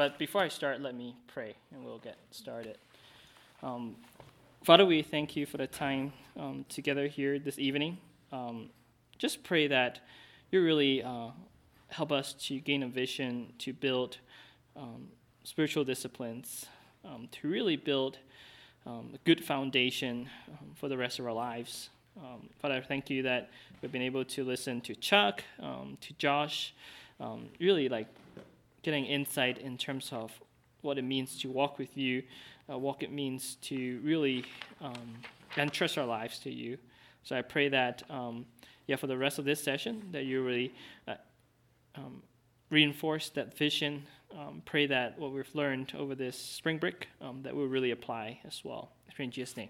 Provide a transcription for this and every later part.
But before I start, let me pray and we'll get started. Um, Father, we thank you for the time um, together here this evening. Um, just pray that you really uh, help us to gain a vision to build um, spiritual disciplines, um, to really build um, a good foundation for the rest of our lives. Father, thank you that we've been able to listen to Chuck, to Josh, really like getting insight in terms of what it means to walk with you, uh, what it means to really um, entrust our lives to you. So I pray that, um, yeah, for the rest of this session, that you really uh, um, reinforce that vision. Um, pray that what we've learned over this spring break, um, that will really apply as well. In Jesus' name,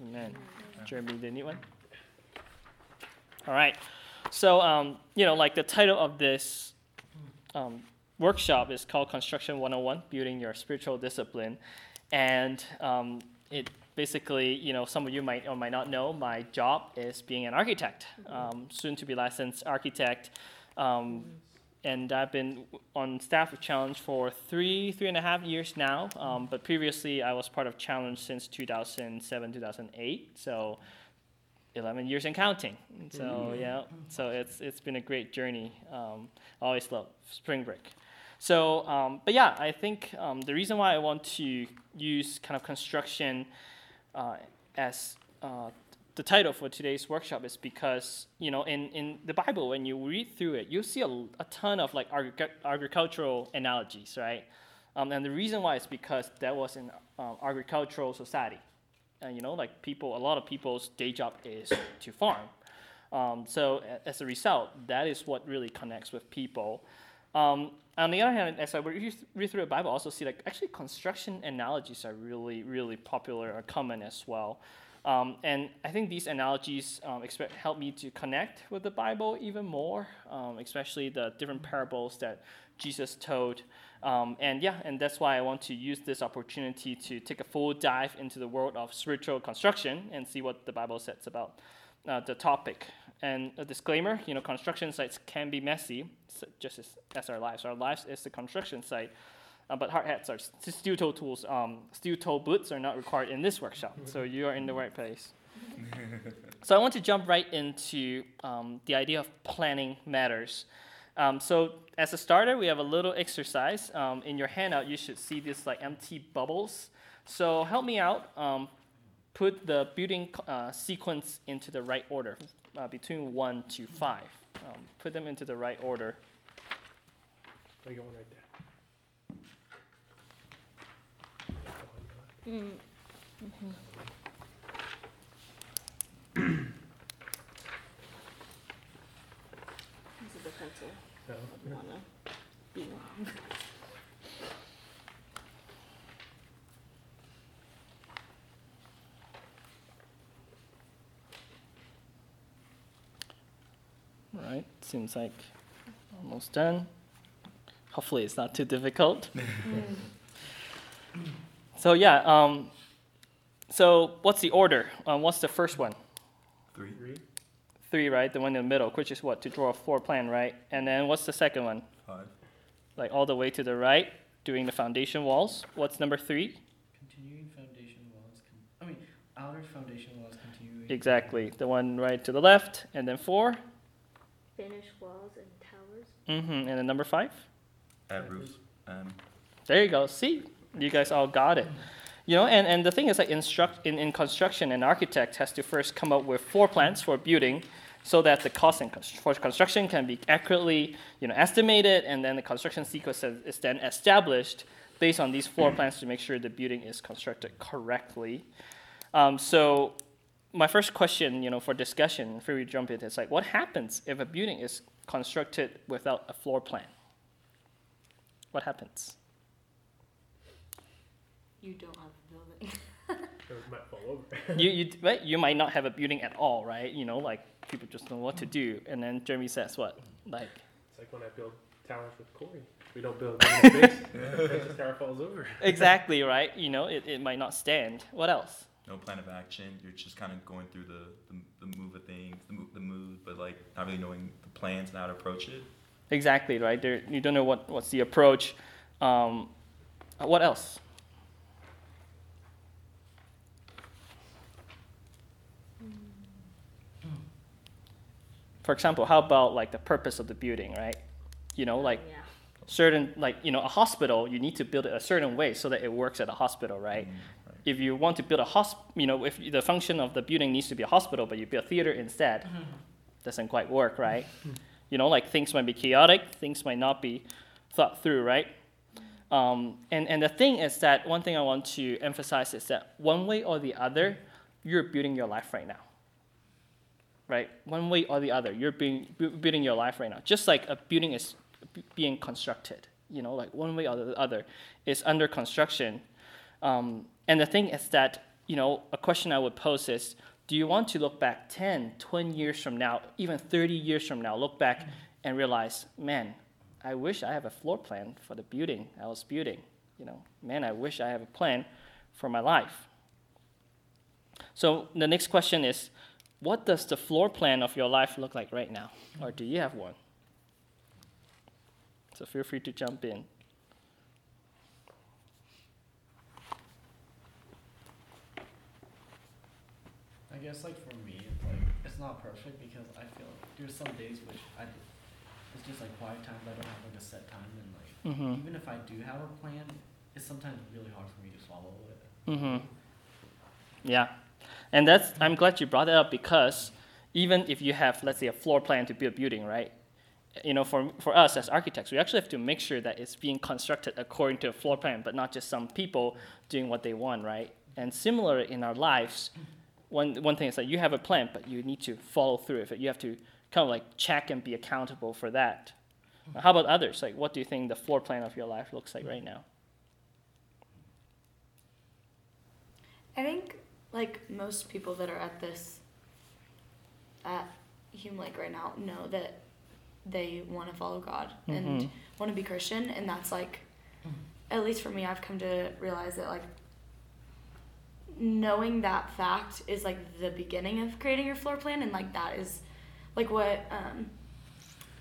Amen. Amen. Jeremy, new one. All right. So, um, you know, like the title of this workshop is called Construction 101 Building Your Spiritual Discipline. And um, it basically, you know, some of you might or might not know, my job is being an architect, um, soon to be licensed architect. Um, and I've been on staff with Challenge for three, three and a half years now. Um, but previously, I was part of Challenge since 2007, 2008. So 11 years and counting. So yeah, so it's it's been a great journey. Um, I always love spring break. So, um, but yeah, I think um, the reason why I want to use kind of construction uh, as uh, the title for today's workshop is because you know in, in the Bible when you read through it, you'll see a, a ton of like agri- agricultural analogies, right? Um, and the reason why is because that was an um, agricultural society, and you know like people, a lot of people's day job is to farm. Um, so as a result, that is what really connects with people. Um, on the other hand, as I read through the Bible, I also see like actually construction analogies are really, really popular or common as well. Um, and I think these analogies um, help me to connect with the Bible even more, um, especially the different parables that Jesus told. Um, and yeah, and that's why I want to use this opportunity to take a full dive into the world of spiritual construction and see what the Bible says about uh, the topic. And a disclaimer, you know, construction sites can be messy, just as, as our lives. Our lives is the construction site. Uh, but hard hats are steel toe tools. Um, steel toe boots are not required in this workshop, so you are in the right place. so I want to jump right into um, the idea of planning matters. Um, so as a starter, we have a little exercise. Um, in your handout, you should see these like empty bubbles. So help me out. Um, put the building uh, sequence into the right order uh, between 1 to 5. Um, put them into the right order. I got one right there. Mm. Mm-hmm. this is the pencil. Oh. Right? Seems like almost done. Hopefully, it's not too difficult. so yeah, um, so what's the order? Um, what's the first one? Three. Three, right? The one in the middle, which is what to draw a floor plan, right? And then what's the second one? Five. Like all the way to the right, doing the foundation walls. What's number three? Continuing foundation walls. Con- I mean, outer foundation walls continuing. Exactly, the one right to the left, and then four. Finish walls and towers. Mm-hmm. And then number five? Add roofs. Um, there you go. See, you guys all got it. You know, and, and the thing is like instruct, in, in construction, an architect has to first come up with floor plans for building so that the cost for construction can be accurately you know, estimated, and then the construction sequence is then established based on these floor plans to make sure the building is constructed correctly. Um, so my first question, you know, for discussion before we jump into, is like, what happens if a building is constructed without a floor plan? What happens? You don't have a building. it might fall over. you, you, right? you might not have a building at all, right? You know, like people just know what to do. And then Jeremy says what? Like, it's like when I build towers with Corey. We don't build in the tower falls over. exactly, right? You know, it, it might not stand. What else? No plan of action. You're just kind of going through the, the, the move of things, the, move, the mood, but like not really knowing the plans and how to approach it. Exactly right. There, you don't know what, what's the approach. Um, what else? For example, how about like the purpose of the building, right? You know, like Yeah. certain like you know a hospital you need to build it a certain way so that it works at a hospital right if you want to build a hosp you know if the function of the building needs to be a hospital but you build a theater instead doesn't quite work right? You know like things might be chaotic things might not be thought through right? Um, and, and the thing is that one thing i want to emphasize is that one way or the other you're building your life right now right? One way or the other you're being, bu- building your life right now. Just like a building is b- being constructed you know like one way or the other is under construction um, and the thing is that you know a question i would pose is do you want to look back 10 20 years from now even 30 years from now look back and realize man i wish i have a floor plan for the building i was building. You know man i wish i have a plan for my life. So the next question is what does the floor plan of your life look like right now? Or do you have one? So feel free to jump in. I guess like for me, it's like it's not perfect because I feel like there's some days which I it's just like quiet times I don't have like a set time and like Mm-hmm. even if I do have a plan, it's sometimes really hard for me to swallow it. Mm-hmm. Yeah, and that's I'm glad you brought that up because even if you have let's say a floor plan to build a building, right? You know, for for us as architects, we actually have to make sure that it's being constructed according to a floor plan, but not just some people doing what they want, right? And similar in our lives, one one thing is that you have a plan, but you need to follow through with it. You have to kind of like check and be accountable for that. How about others? Like, what do you think the floor plan of your life looks like right now? I think like most people that are at this at Hume Lake right now know that they want to follow God and Mhm. want to be Christian, and that's like, at least for me, I've come to realize that like knowing that fact is like the beginning of creating your floor plan, and like that is like what um,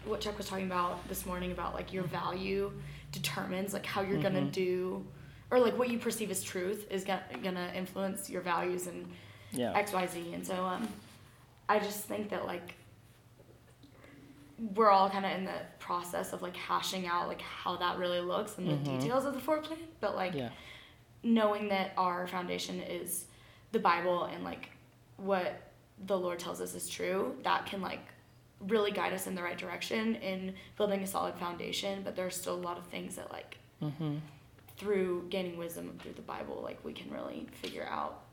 what Chuck was talking about this morning about like your value determines like how you're gonna Mhm. do or like what you perceive as truth is gonna, gonna influence your values and Yeah. X Y Z. And so um, I just think that like we're all kind of in the process of like hashing out like how that really looks and the Mhm. details of the floor plan. But like Yeah. Knowing that our foundation is the Bible and like what the Lord tells us is true, that can like really guide us in the right direction in building a solid foundation. But there's still a lot of things that like Mm-hmm. through gaining wisdom through the Bible, like we can really figure out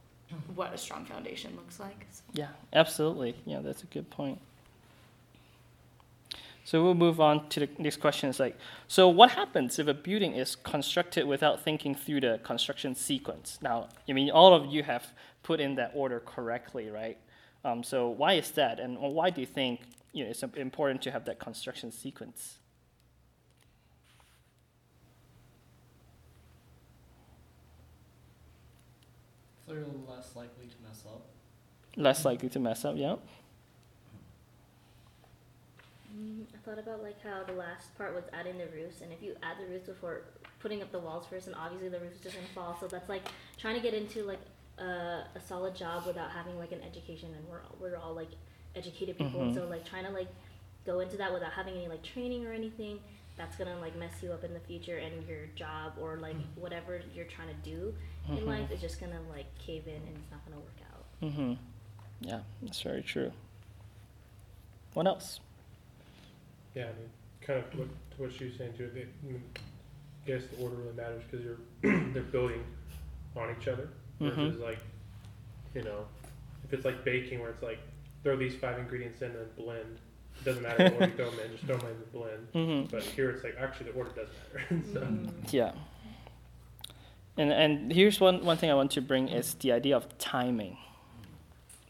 what a strong foundation looks like. So. Yeah, absolutely. Yeah, that's a good point. So we'll move on to the next question. Is like, so what happens if a building is constructed without thinking through the construction sequence? Now, I mean, all of you have put in that order correctly, right? Um, so why is that, and why do you think you know it's important to have that construction sequence? So you're less likely to mess up. Less likely to mess up. Yeah. I thought about like how the last part was adding the roofs, and if you add the roofs before putting up the walls first, and obviously the roof is just gonna fall. So that's like trying to get into like a, a solid job without having like an education, and we're all, we're all like educated people, Mhm. so like trying to like go into that without having any like training or anything, that's gonna like mess you up in the future, and your job or like whatever you're trying to do in Mhm. life is just gonna like cave in, and it's not gonna work out. Mm-hmm. Yeah, that's very true. What else? Yeah, I mean, kind of what, to what she was saying too. They, I mean, I guess the order really matters because you're they're building on each other versus like, you know, if it's like baking where it's like throw these five ingredients in and blend. It doesn't matter what order you throw them in, just throw them in and blend. Mm-hmm. But here it's like actually the order does matter. so Mm. Yeah. And and here's one, one thing I want to bring is the idea of timing.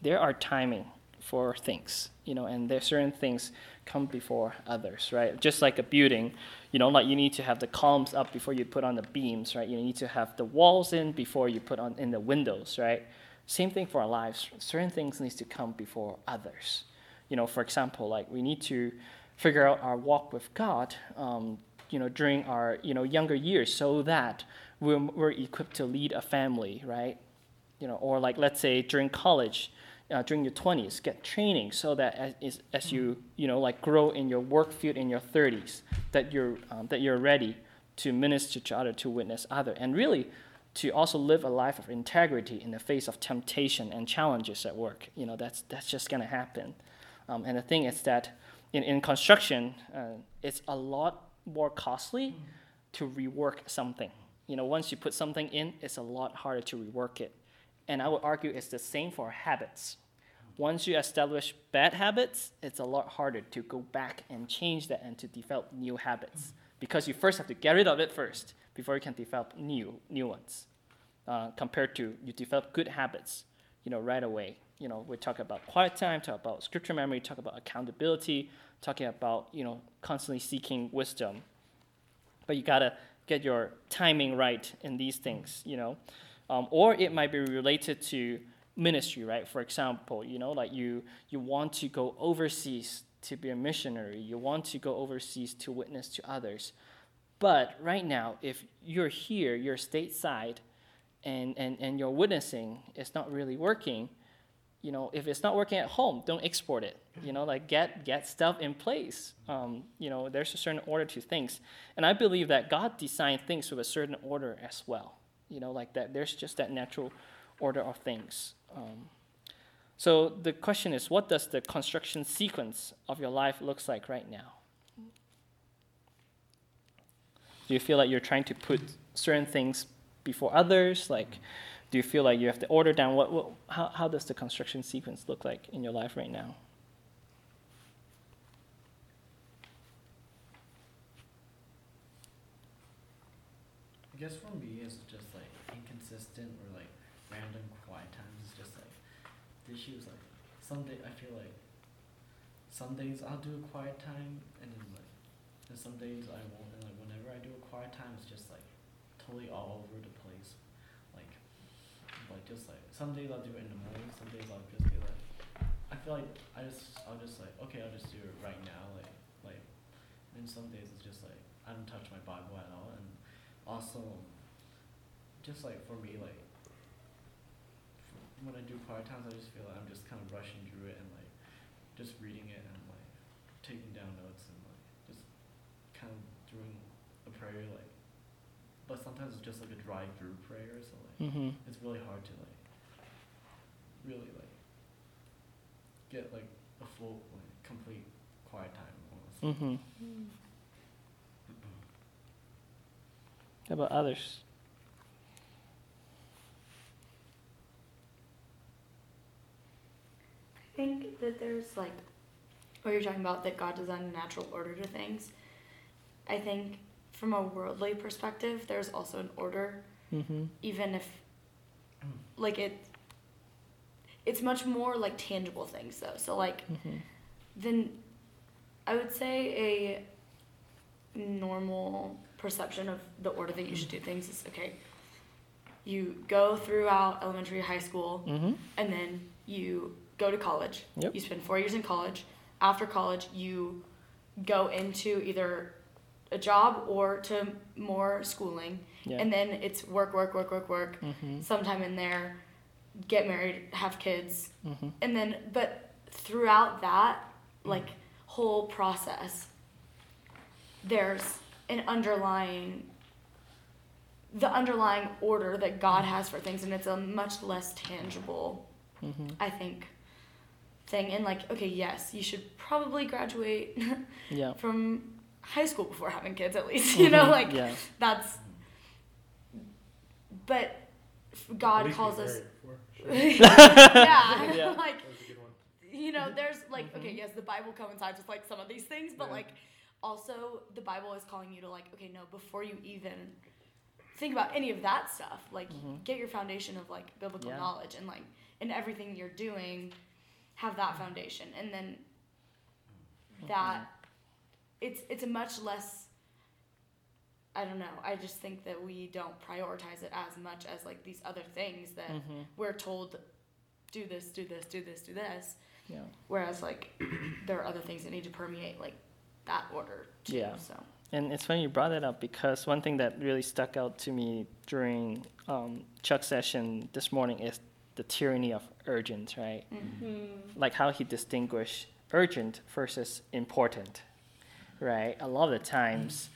There are timing for things, you know, and there's certain things come before others, right? Just like a building, you know, like you need to have the columns up before you put on the beams, right? You need to have the walls in before you put on in the windows, right? Same thing for our lives. Certain things needs to come before others. You know, for example, like we need to figure out our walk with God um, you know, during our, you know, younger years so that we're, we're equipped to lead a family, right? You know, or like let's say during college, uh, during your 20s, get training so that as, as you, you know, like grow in your work field in your 30s, that you're, um, that you're ready to minister to other, to witness other, and really to also live a life of integrity in the face of temptation and challenges at work. You know, that's, that's just going to happen. Um, and the thing is that in, in construction, uh, it's a lot more costly to rework something. You know, once you put something in, it's a lot harder to rework it. And I would argue it's the same for habits. Once you establish bad habits, it's a lot harder to go back and change that and to develop new habits because you first have to get rid of it first before you can develop new new ones. Uh, compared to you develop good habits, you know, right away. You know, we talk about quiet time, talk about scripture memory, talk about accountability, talking about you know constantly seeking wisdom. But you gotta get your timing right in these things, you know, um, or it might be related to ministry, right? For example, you know, like you you want to go overseas to be a missionary, you want to go overseas to witness to others. But right now, if you're here, you're stateside, and, and, and your witnessing is not really working, you know, if it's not working at home, don't export it. You know, like get get stuff in place. Um, you know, there's a certain order to things, and I believe that God designed things with a certain order as well. You know, like that. There's just that natural order of things. Um, so the question is, what does the construction sequence of your life looks like right now? Do you feel like you're trying to put certain things before others? Like, do you feel like you have to order down? What, what how, how does the construction sequence look like in your life right now? I guess me, it's just like inconsistent or like random quiet times. It's just like the was like some day I feel like some days I'll do a quiet time and then like and some days I won't. And like whenever I do a quiet time, it's just like totally all over the place. Like like just like some days I'll do it in the morning. Some days I'll just be like I feel like I just I'll just like okay I'll just do it right now like like. And some days it's just like I don't touch my Bible at all and also just like for me like when I do quiet times I just feel like I'm just kind of rushing through it and like just reading it and like taking down notes and like just kind of doing a prayer like but sometimes it's just like a drive through prayer so like Mm-hmm. it's really hard to like really like get like a full like complete quiet time almost. Mm-hmm. Mm. How about others? Think that there's like what you're talking about that God designed a natural order to things. I think from a worldly perspective, there's also an order, Mm-hmm. even if like it. It's much more like tangible things though. So like Mm-hmm. then, I would say a normal perception of the order that you should do things is okay. You go throughout elementary, high school, Mm-hmm. and then you go to college. Yep. You spend four years in college. After college, you go into either a job or to more schooling, Yeah. and then it's work, work, work, work, work. mm-hmm. Sometime in there, get married, have kids, Mm-hmm. and then but throughout that like whole process, there's an underlying the underlying order that God has for things, and it's a much less tangible Mm-hmm. I think, thing. And like, okay, yes, you should probably graduate Yeah. from high school before having kids, at least. You know, Mhm. like yeah. that's. But God calls us. sure. yeah, Yeah. like That was a good one. you know, there's like, okay, Mhm. yes, the Bible coincides with like some of these things, but Yeah. like also the Bible is calling you to like, okay, no, before you even think about any of that stuff, like Mhm. get your foundation of like biblical Yeah. knowledge and like in everything you're doing, have that foundation, and then that it's it's a much less. I don't know. I just think that we don't prioritize it as much as like these other things that Mm-hmm. we're told, do this, do this, do this, do this. Yeah. Whereas like there are other things that need to permeate like that order too. Yeah. So and it's funny you brought that up because one thing that really stuck out to me during um, Chuck's session this morning is the tyranny of urgent, right? Mm-hmm. Like how he distinguished urgent versus important, right? A lot of the times,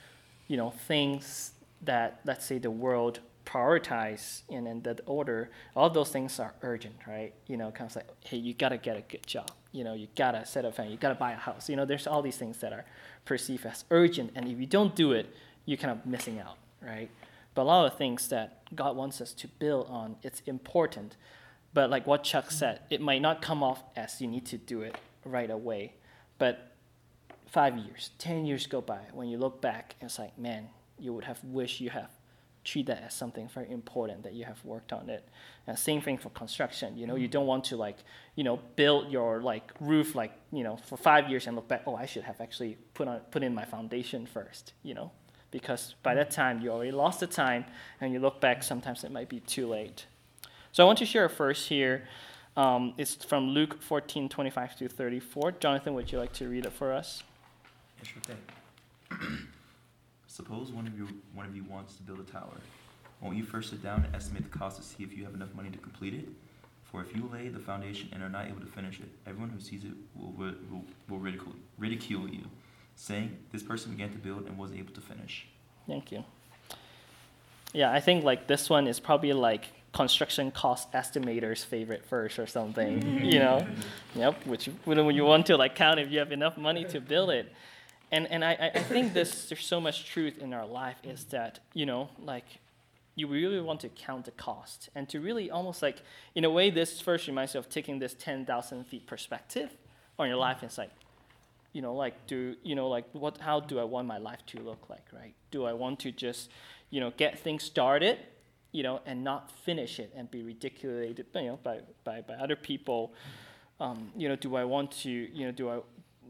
you know, things that let's say the world prioritize in, in that order, all those things are urgent, right? You know, kind of like, hey, you gotta get a good job. You know, you gotta set up a family, you gotta buy a house. You know, there's all these things that are perceived as urgent, and if you don't do it, you're kind of missing out, right? But a lot of things that God wants us to build on, it's important. But like what Chuck said, it might not come off as you need to do it right away. But five years, ten years go by, when you look back, it's like, man, you would have wished you have treat that as something very important that you have worked on it. And same thing for construction. You know, you mm. don't want to like, you know, build your like roof like, you know, for five years and look back, oh, I should have actually put on put in my foundation first, you know. Because by that mm. time you already lost the time and you look back, sometimes it might be too late. So I want to share a verse here. Um, it's from Luke 14, 25 to 34. Jonathan, would you like to read it for us? Yeah, sure thing. Suppose one of you one of you wants to build a tower. Won't you first sit down and estimate the cost to see if you have enough money to complete it? For if you lay the foundation and are not able to finish it, everyone who sees it will, will, will ridicule, ridicule you, saying, This person began to build and wasn't able to finish. Thank you. Yeah, I think like this one is probably like construction cost estimator's favorite first or something, mm-hmm. you know? Yep, which when you want to like count if you have enough money to build it. And, and I, I think this, there's so much truth in our life is that, you know, like you really want to count the cost and to really almost like, in a way, this first reminds you of taking this 10,000 feet perspective on your life. It's like, you know, like do, you know, like what, how do I want my life to look like, right? Do I want to just, you know, get things started, you know, and not finish it and be ridiculed, you know, by, by, by other people? Um, you know, do I want to, you know, do I,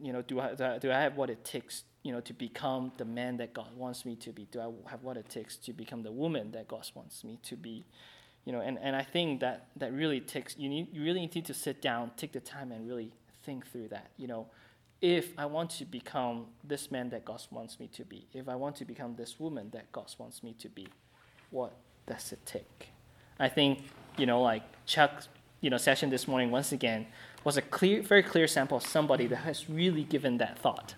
you know, do I, do I have what it takes, you know, to become the man that God wants me to be? Do I have what it takes to become the woman that God wants me to be? You know, and, and I think that that really takes, you, need, you really need to sit down, take the time and really think through that. You know, if I want to become this man that God wants me to be, if I want to become this woman that God wants me to be, what does it take? I think, you know, like Chuck's, you know, session this morning, once again, was a clear, very clear sample of somebody that has really given that thought.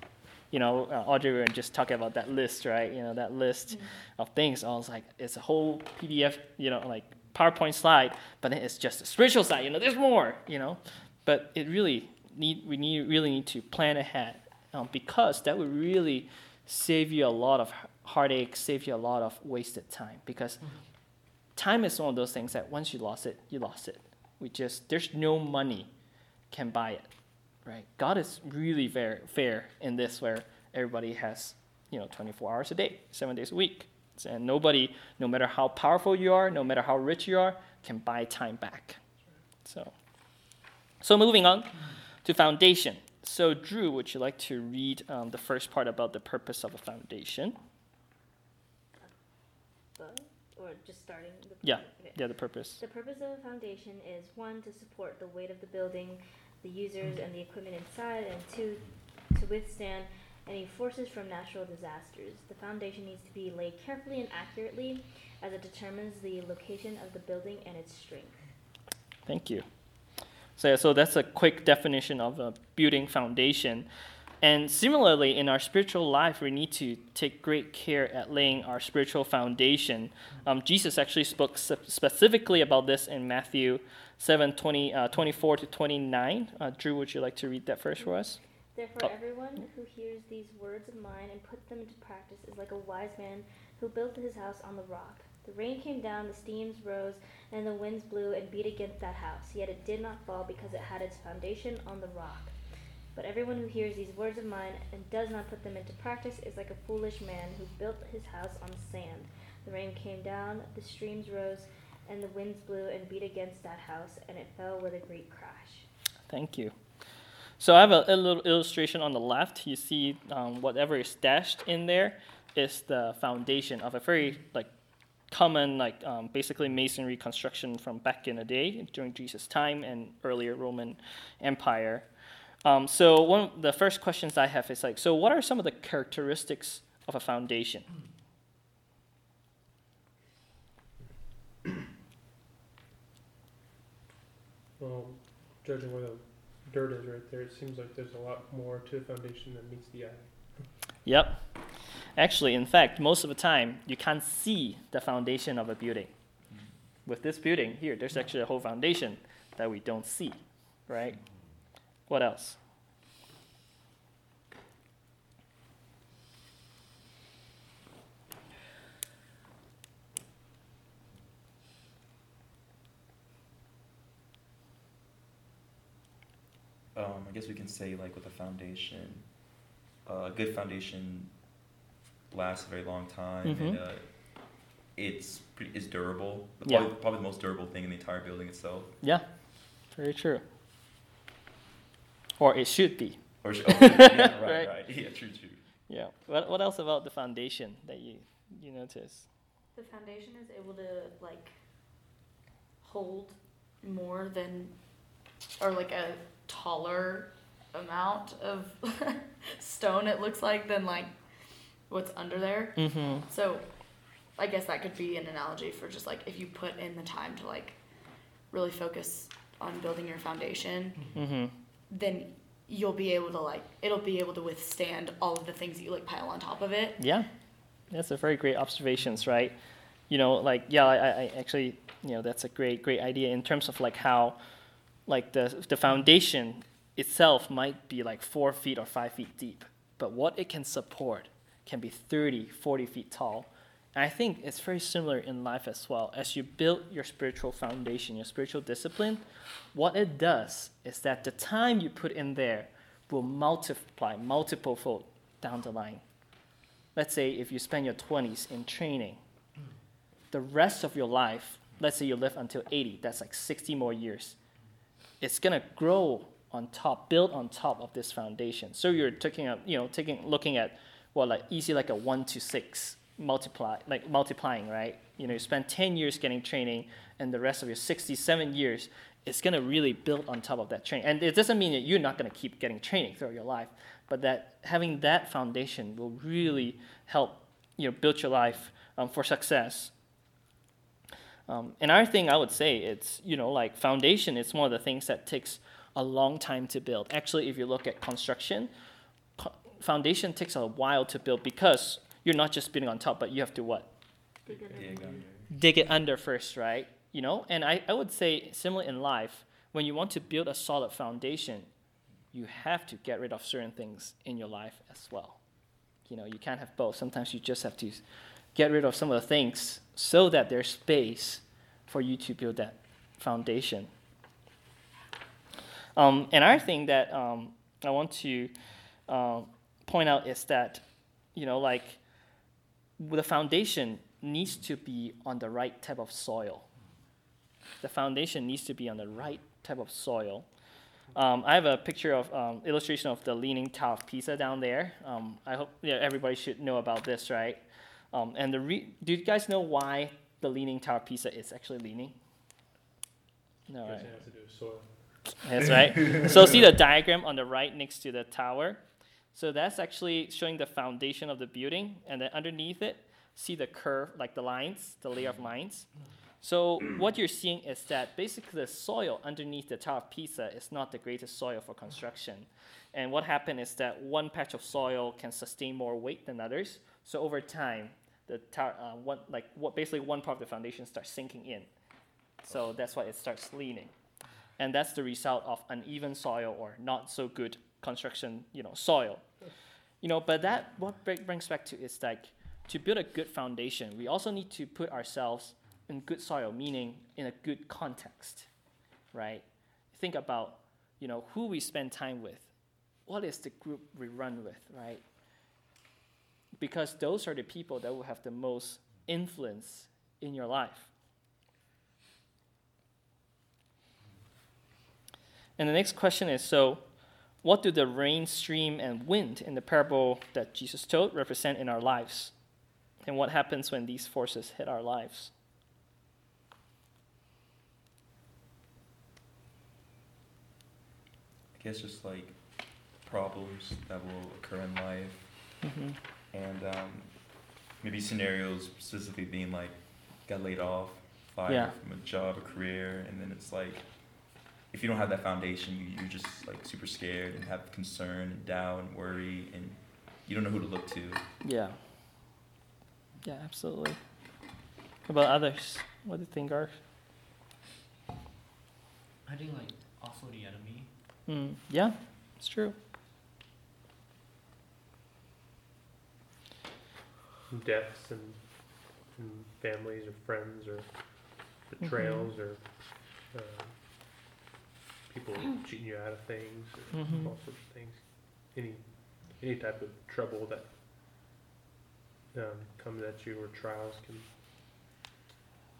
You know, uh, Audrey were just talking about that list, right? You know, that list mm-hmm. of things. I was like, it's a whole PDF, you know, like PowerPoint slide, but then it's just a spiritual side. You know, there's more. You know, but it really need we need really need to plan ahead um, because that would really save you a lot of heartache, save you a lot of wasted time. Because mm-hmm. Time is one of those things that once you lost it, you lost it. We just there's no money can buy it, right? God is really very fair in this, where everybody has, you know, 24 hours a day, seven days a week, and nobody, no matter how powerful you are, no matter how rich you are, can buy time back. So, so moving on to foundation. So, Drew, would you like to read um, the first part about the purpose of a foundation? Or just starting? The yeah, okay. yeah, the purpose. The purpose of a foundation is one to support the weight of the building the users and the equipment inside, and two, to withstand any forces from natural disasters. The foundation needs to be laid carefully and accurately as it determines the location of the building and its strength. Thank you. So, so that's a quick definition of a building foundation. And similarly, in our spiritual life, we need to take great care at laying our spiritual foundation. Um, Jesus actually spoke specifically about this in Matthew 7 20, uh, 24 to 29. Uh, Drew, would you like to read that first for us? Therefore, oh. everyone who hears these words of mine and puts them into practice is like a wise man who built his house on the rock. The rain came down, the steams rose, and the winds blew and beat against that house. Yet it did not fall because it had its foundation on the rock. But everyone who hears these words of mine and does not put them into practice is like a foolish man who built his house on sand. The rain came down, the streams rose, and the winds blew and beat against that house, and it fell with a great crash. Thank you. So I have a, a little illustration on the left. You see um, whatever is dashed in there is the foundation of a very like common like um, basically masonry construction from back in the day during Jesus' time and earlier Roman Empire. Um, so one of the first questions I have is like, so what are some of the characteristics of a foundation? Well, judging where the dirt is right there, it seems like there's a lot more to the foundation than meets the eye. Yep. Actually, in fact, most of the time, you can't see the foundation of a building. With this building here, there's actually a whole foundation that we don't see, right? What else? Um, I guess we can say like with a foundation, uh, a good foundation lasts a very long time and Mhm. uh, it's pretty, is durable. Yeah. Probably, probably the most durable thing in the entire building itself. Yeah, very true. Or it should be. Or sh- oh, yeah, right, Right. right, Yeah, true, true. Yeah. What, what else about the foundation that you, you notice? The foundation is able to like hold more than or like a taller amount of stone it looks like than like what's under there. Mm-hmm. So I guess that could be an analogy for just like if you put in the time to like really focus on building your foundation, Mm-hmm. Then you'll be able to like it'll be able to withstand all of the things that you like pile on top of it. Yeah, that's a very great observations, right? You know, like yeah, I, I actually, you know, that's a great great idea in terms of like how, like the the foundation itself might be like four feet or five feet deep, but what it can support can be 30, 40 feet tall. And I think it's very similar in life as well. As you build your spiritual foundation, your spiritual discipline, what it does is that the time you put in there will multiply multiple fold down the line let's say if you spend your 20s in training, the rest of your life, let's say you live until 80, that's like 60 more years, it's gonna grow on top, build on top of this foundation. So you're taking a, you know, taking looking at well, like easy like a one to six multiply, like multiplying, right? You know, you spend 10 years getting training, and the rest of your 67 years, it's gonna really build on top of that training. And it doesn't mean that you're not gonna keep getting training throughout your life, but that having that foundation will really help you know build your life um, for success. Um, another thing I would say it's you know like foundation is one of the things that takes a long time to build. Actually, if you look at construction, co- foundation takes a while to build because you're not just building on top, but you have to what Dig it Yeah, in. dig it under first, right? You know, and I, I would say similar in life, when you want to build a solid foundation, you have to get rid of certain things in your life as well. You know, you can't have both. Sometimes you just have to get rid of some of the things so that there's space for you to build that foundation. Um, another thing that um, I want to um, point out is that, you know, like the foundation needs to be on the right type of soil. The foundation needs to be on the right type of soil. Um, I have a picture of um, illustration of the Leaning Tower of Pisa down there. Um, I hope yeah, everybody should know about this, right? Um, and the re- do you guys know why the Leaning Tower of Pisa is actually leaning? No, right? it has to do with soil. That's right. so see the diagram on the right next to the tower. So that's actually showing the foundation of the building, and then underneath it, see the curve, like the lines, the layer of lines. So what you're seeing is that basically the soil underneath the Tower of Pisa is not the greatest soil for construction. And what happened is that one patch of soil can sustain more weight than others. So over time, the tower, uh, one, like what basically one part of the foundation starts sinking in. So that's why it starts leaning and that's the result of uneven soil or not so good construction, you know, soil. You know, but that what brings back to is like to build a good foundation, we also need to put ourselves in good soil, meaning in a good context, right? Think about, you know, who we spend time with. What is the group we run with, right? Because those are the people that will have the most influence in your life. And the next question is so, what do the rain, stream, and wind in the parable that Jesus told represent in our lives? And what happens when these forces hit our lives? I guess just like problems that will occur in life. Mm-hmm. and um, maybe scenarios specifically being like got laid off, fired Yeah. from a job, a career, and then it's like if you don't have that foundation, you, you're just like super scared and have concern and doubt and worry, and you don't know who to look to. Yeah. Yeah, absolutely. What about others? What do you think are? I think like also the enemy. Mm, yeah, it's true. deaths and, and families or friends or betrayals or um, people cheating you out of things or Mhm. all sorts of things. Any any type of trouble that um, comes at you or trials can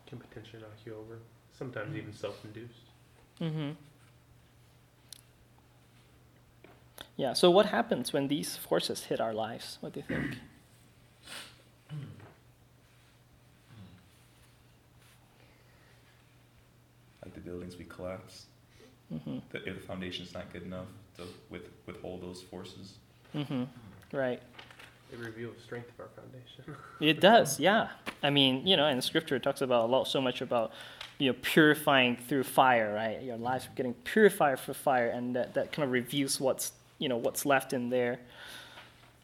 can potentially knock you over. Sometimes even self-induced. Mm-hmm. Yeah. So what happens when these forces hit our lives? What do you think? Like the buildings we collapse, mm-hmm. the, if the foundation's not good enough to with, withhold those forces. Mm-hmm. Right. It reveals the strength of our foundation. It does, yeah. I mean, you know, and Scripture talks about a lot, so much about, you know, purifying through fire, right? Your lives getting purified through fire, and that, that kind of reveals what's, you know, what's left in there.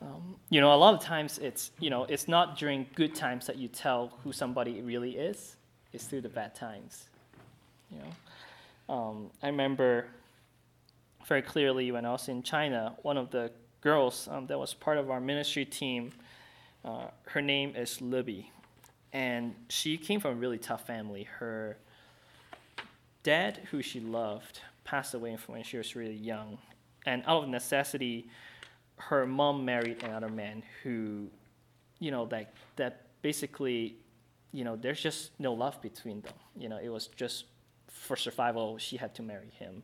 Um, you know, a lot of times it's, you know, it's not during good times that you tell who somebody really is. It's through the bad times. You know, um, I remember very clearly when I was in China, one of the girls um, that was part of our ministry team. Uh, her name is Libby, and she came from a really tough family. Her dad, who she loved, passed away when she was really young, and out of necessity, her mom married another man who, you know, that that basically, you know, there's just no love between them. You know, it was just for survival. She had to marry him.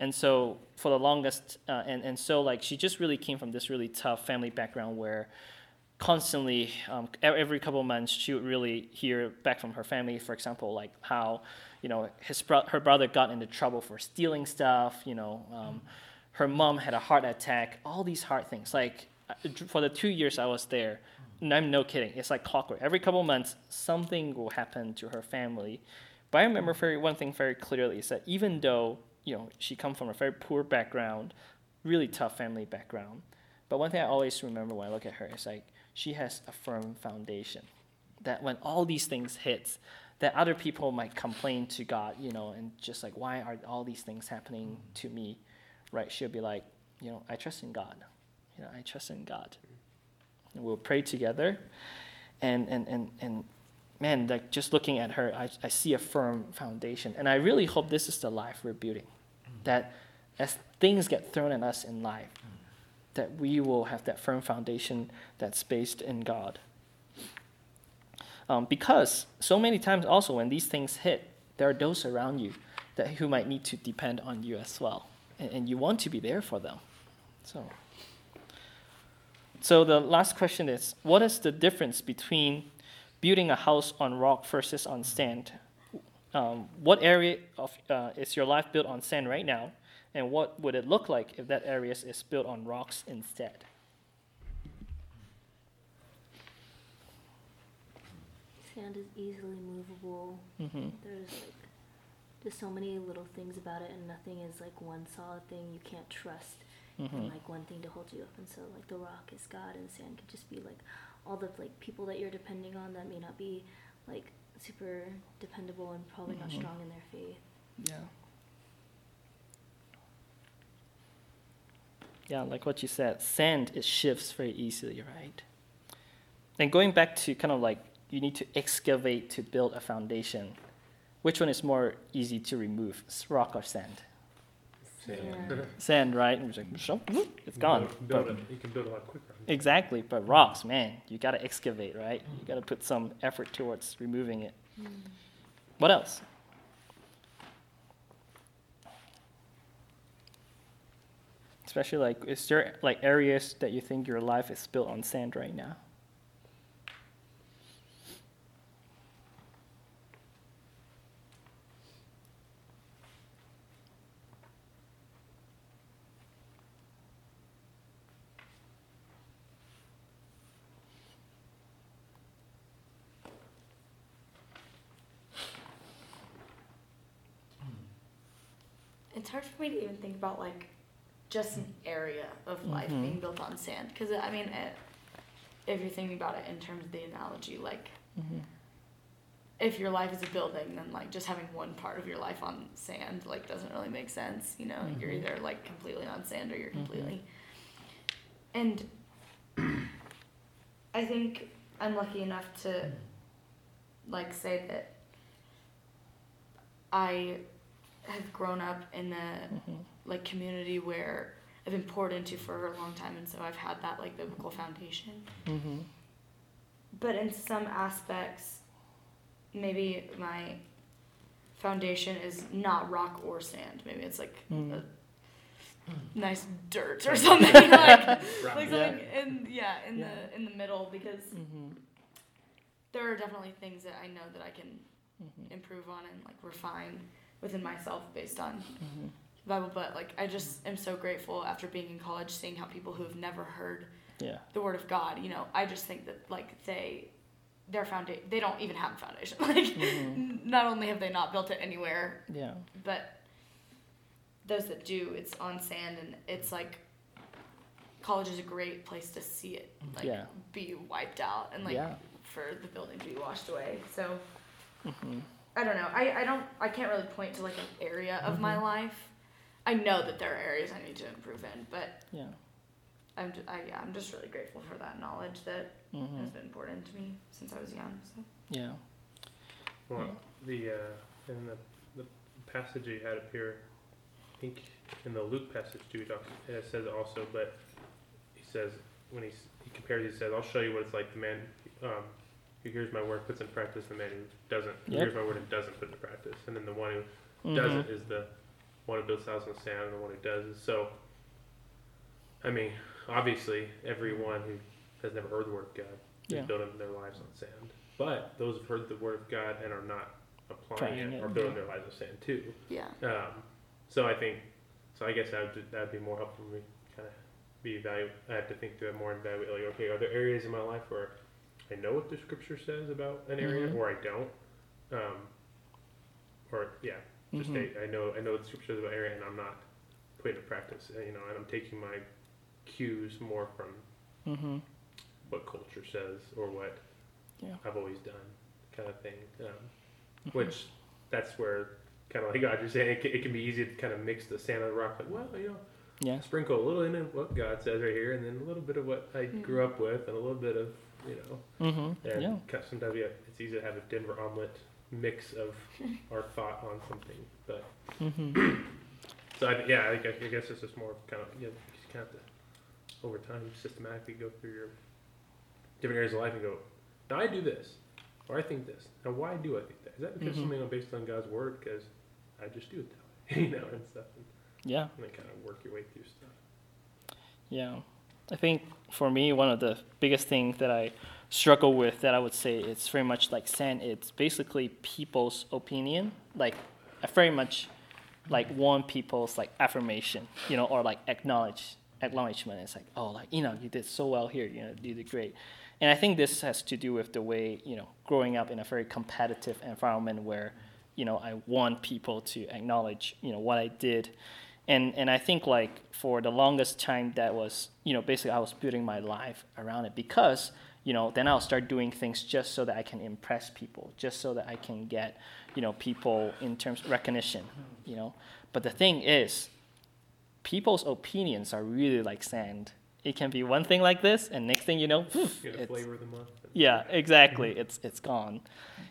And so for the longest, uh, and, and so like she just really came from this really tough family background where constantly, um, every couple of months, she would really hear back from her family, for example, like how, you know, his bro- her brother got into trouble for stealing stuff, you know, um, her mom had a heart attack, all these hard things. Like uh, for the two years I was there, I'm no kidding, it's like clockwork. Every couple of months, something will happen to her family. But I remember very, one thing very clearly is that even though, you know, she come from a very poor background, really tough family background, but one thing I always remember when I look at her is like she has a firm foundation. That when all these things hit, that other people might complain to God, you know, and just like why are all these things happening to me, right? She'll be like, you know, I trust in God, you know, I trust in God. And we'll pray together, and and and and man, like just looking at her, I, I see a firm foundation. And I really hope this is the life we're building. That as things get thrown at us in life, that we will have that firm foundation that's based in God. Um, because so many times also when these things hit, there are those around you that who might need to depend on you as well. And, and you want to be there for them. So so the last question is what is the difference between building a house on rock versus on sand? Um, what area of uh, is your life built on sand right now, and what would it look like if that area is built on rocks instead? Sand is easily movable. Mm-hmm. There's like there's so many little things about it, and nothing is like one solid thing you can't trust Mm-hmm. and like one thing to hold you up. And so like the rock is God, and sand could just be like all the like people that you're depending on that may not be like super dependable and probably not Mhm. strong in their faith. Yeah. Yeah, like what you said, sand it shifts very easily, right? And going back to kind of like you need to excavate to build a foundation. Which one is more easy to remove, rock or sand? Sand. Sand, right? And it's like, it's gone. Build, build But- you can build a lot quicker. exactly, but rocks, man, you gotta excavate, right? You gotta put some effort towards removing it. Hmm. What else? Especially like, is there like areas that you think your life is built on sand right now? it's hard for me to even think about like just an area of life Mhm. being built on sand because I mean, it, if you're thinking about it in terms of the analogy, like Mm-hmm. if your life is a building, then like just having one part of your life on sand like doesn't really make sense. You know, you're Mhm. either like completely on sand or you're Mhm. completely. And I think I'm lucky enough to like say that I have grown up in the Mm-hmm. like community where I've been poured into for a long time, and so I've had that like biblical foundation Mm-hmm. but in some aspects maybe my foundation is not rock or sand maybe it's like Mm. a nice dirt or something like, like something in yeah in Yeah. the in the middle because Mm-hmm. there are definitely things that I know that I can Mm-hmm. improve on and like refine within myself based on Mm-hmm. Bible but like I just am so grateful after being in college seeing how people who have never heard Yeah. the word of God, you know, I just think that like they their foundation they don't even have a foundation. like Mhm. n- not only have they not built it anywhere, Yeah. but those that do, it's on sand and it's like college is a great place to see it like Yeah. be wiped out and like yeah. for the building to be washed away. So Mm-hmm. I don't know. I, I don't I can't really point to like an area of my Mhm. life. I know that there are areas I need to improve in, but Yeah. I'm just, I, yeah, I'm just really grateful for that knowledge that Mm-hmm. has been poured into me since I was young. So Yeah. Well, the uh, in the, the passage you had up here, I think in the Luke passage too, he talks, it says also, but he says when he's, he compares, he says, "I'll show you what it's like the man um, who hears my word puts in practice, the man who doesn't who Yep. hears my word and doesn't put it in practice, and then the one who Mm-hmm. doesn't is the one who builds house on sand, and the one who does is so." I mean, obviously, everyone who has never heard the word of God is Yeah. building their lives on sand. But those who've heard the word of God and are not applying Trying it, it, are building yeah. their lives on sand too. yeah, Um, so I think, so I guess that would that'd be more helpful for me, kind of be evaluate. I have to think through it more and evaluate. Like, okay, are there areas in my life where I know what the scripture says about an area, Mhm. or I don't? Um, or yeah, just Mhm. I, I know I know what the scripture says about area, and I'm not putting it practice. uh, You know, and I'm taking my cues more from Mm-hmm. what culture says or what Yeah. I've always done, kind of thing. Um, Which that's where kind of like God, you're saying it can, it can be easy to kind of mix the sand and the rock. Like, well, you know, Yeah. sprinkle a little in of what God says right here, and then a little bit of what I grew up with, and a little bit of you know. Mm-hmm. And Yeah. ca- sometimes yeah, it's easy to have a Denver omelet mix of our thought on something. But Mm-hmm. so I, yeah, I, guess- I guess it's just more kind of you, know, you just kind of have to over time systematically go through your different areas of life and go, now I do this, or I think this. Now why do I think that? Is that because Mhm. something based on God's word? Because I just do it that way, you know, and stuff, and, Yeah. and then kind of work your way through stuff. Yeah. I think for me, one of the biggest things that I struggle with that I would say it's very much like sand, it's basically people's opinion. Like, I very much like want people's like affirmation, you know, or like acknowledge acknowledgement. It's like, oh, like, you know, you did so well here, you know, you did great. And I think this has to do with the way, you know, growing up in a very competitive environment where, you know, I want people to acknowledge, you know, what I did. And and I think like for the longest time that was, you know, basically I was building my life around it because, you know, then I'll start doing things just so that I can impress people, just so that I can get, you know, people in terms of recognition, you know. But the thing is, people's opinions are really like sand. It can be one thing like this, and next thing you know, poof, You know, flavor of the month. yeah, exactly. It's it's gone,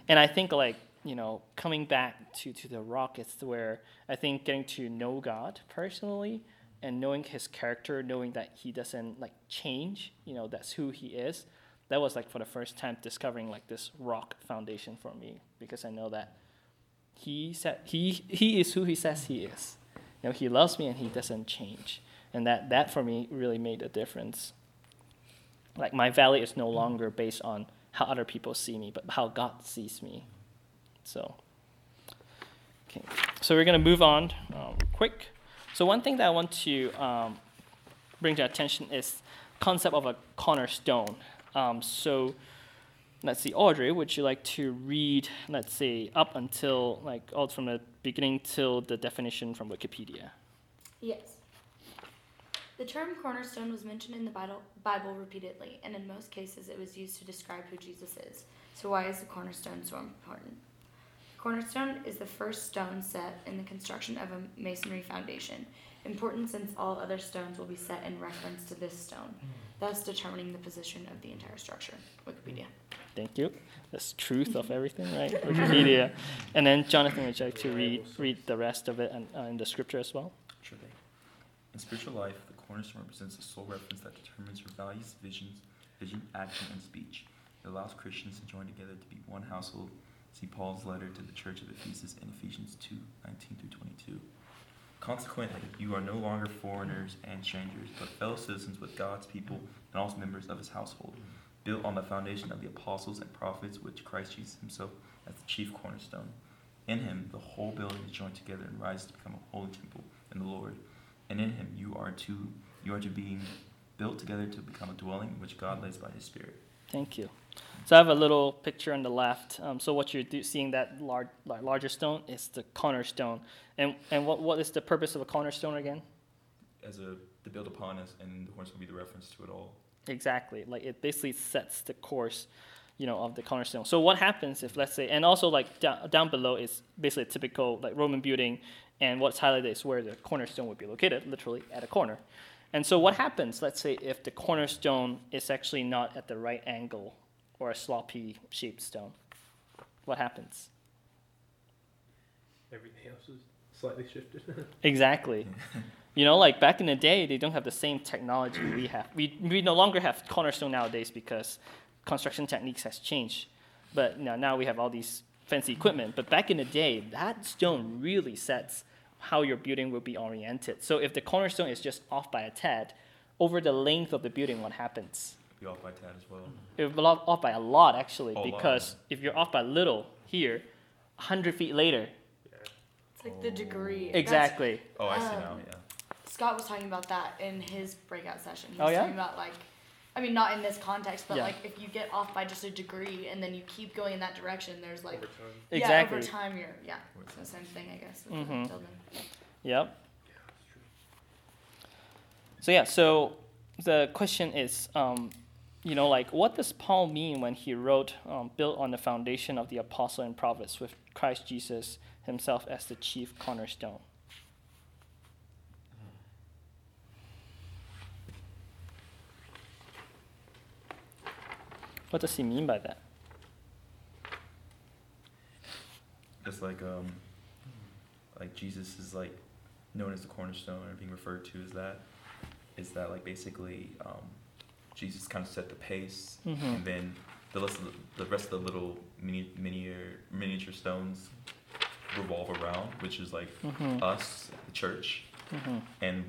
and I think like you know coming back to to the rock, it's where I think getting to know God personally and knowing His character, knowing that He doesn't like change. You know that's who He is. That was like for the first time discovering like this rock foundation for me because I know that He said He He is who He says He is. You know He loves me and He doesn't change, and that that for me really made a difference like my value is no longer based on how other people see me, but how God sees me. So, okay, so we're gonna move on um, quick. So one thing that I want to um, bring to attention is concept of a cornerstone. Um, so let's see, Audrey, would you like to read, let's say, up until like all from the beginning till the definition from Wikipedia? Yes. The term cornerstone was mentioned in the Bible repeatedly, and in most cases it was used to describe who Jesus is. So, why is the cornerstone so important? Cornerstone is the first stone set in the construction of a masonry foundation, important since all other stones will be set in reference to this stone, thus determining the position of the entire structure. Wikipedia. Thank you. That's truth of everything, right? Wikipedia. And then Jonathan, would you like to read read the rest of it and, uh, in the scripture as well? Sure thing. In spiritual life, the cornerstone represents the sole reference that determines your values, visions, vision, action, and speech. It allows Christians to join together to be one household. See Paul's letter to the church of Ephesus in Ephesians 2 19 through 22. Consequently, you are no longer foreigners and strangers, but fellow citizens with God's people and also members of his household, built on the foundation of the apostles and prophets, which Christ Jesus himself as the chief cornerstone. In him, the whole building is joined together and rises to become a holy temple in the Lord. And in him, you are to you are to being built together to become a dwelling which God lays by his Spirit. Thank you. So I have a little picture on the left. Um, so what you're do- seeing that large, larger stone is the cornerstone. And and what, what is the purpose of a cornerstone again? As a to build upon us, and the cornerstone will be the reference to it all. Exactly. Like it basically sets the course, you know, of the cornerstone. So what happens if let's say, and also like down, down below is basically a typical like Roman building, and what's highlighted is where the cornerstone would be located, literally at a corner. And so what happens, let's say, if the cornerstone is actually not at the right angle or a sloppy shaped stone? What happens? Everything else is slightly shifted. Exactly. You know, like back in the day, they don't have the same technology we have. We, we no longer have cornerstone nowadays because construction techniques has changed. But now, now we have all these fancy equipment. But back in the day, that stone really sets how your building will be oriented. So if the cornerstone is just off by a tad, over the length of the building, what happens? Be off by tad as well. It will be off off by a lot, actually, A lot. because if you're off by little here, 100 feet later, It's like the degree. That's- exactly. Oh, I see Um, now. Yeah. Scott was talking about that in his breakout session. He Oh, was yeah? talking about like, I mean, not in this context, but Yeah. like if you get off by just a degree and then you keep going in that direction, there's like, Over time. Exactly. yeah, over time you're, yeah, it's the same thing, I guess. With the Mhm. building. Yep. Yeah, that's true. So yeah, so the question is, um, you know, like what does Paul mean when he wrote, um, built on the foundation of the apostle and prophets, with Christ Jesus himself as the chief cornerstone? What does he mean by that? It's like um, like Jesus is like known as the cornerstone, or being referred to as that. Is that like basically um, Jesus kind of set the pace, Mhm. and then the rest of the, the rest of the little mini miniature miniature stones revolve around, which is like Mhm. us, the church, hmm and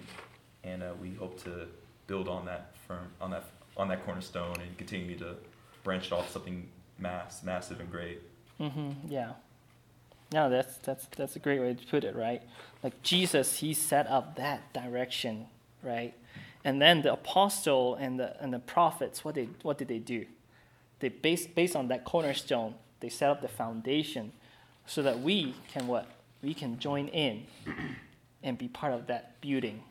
and uh, we hope to build on that firm on that on that cornerstone and continue to branch it off something mass massive and great. hmm Yeah. No, that's that's that's a great way to put it, right? Like Jesus, he set up that direction, right? And then the apostle and the and the prophets, what they what did they do? They based based on that cornerstone, they set up the foundation, so that we can what we can join in, and be part of that building.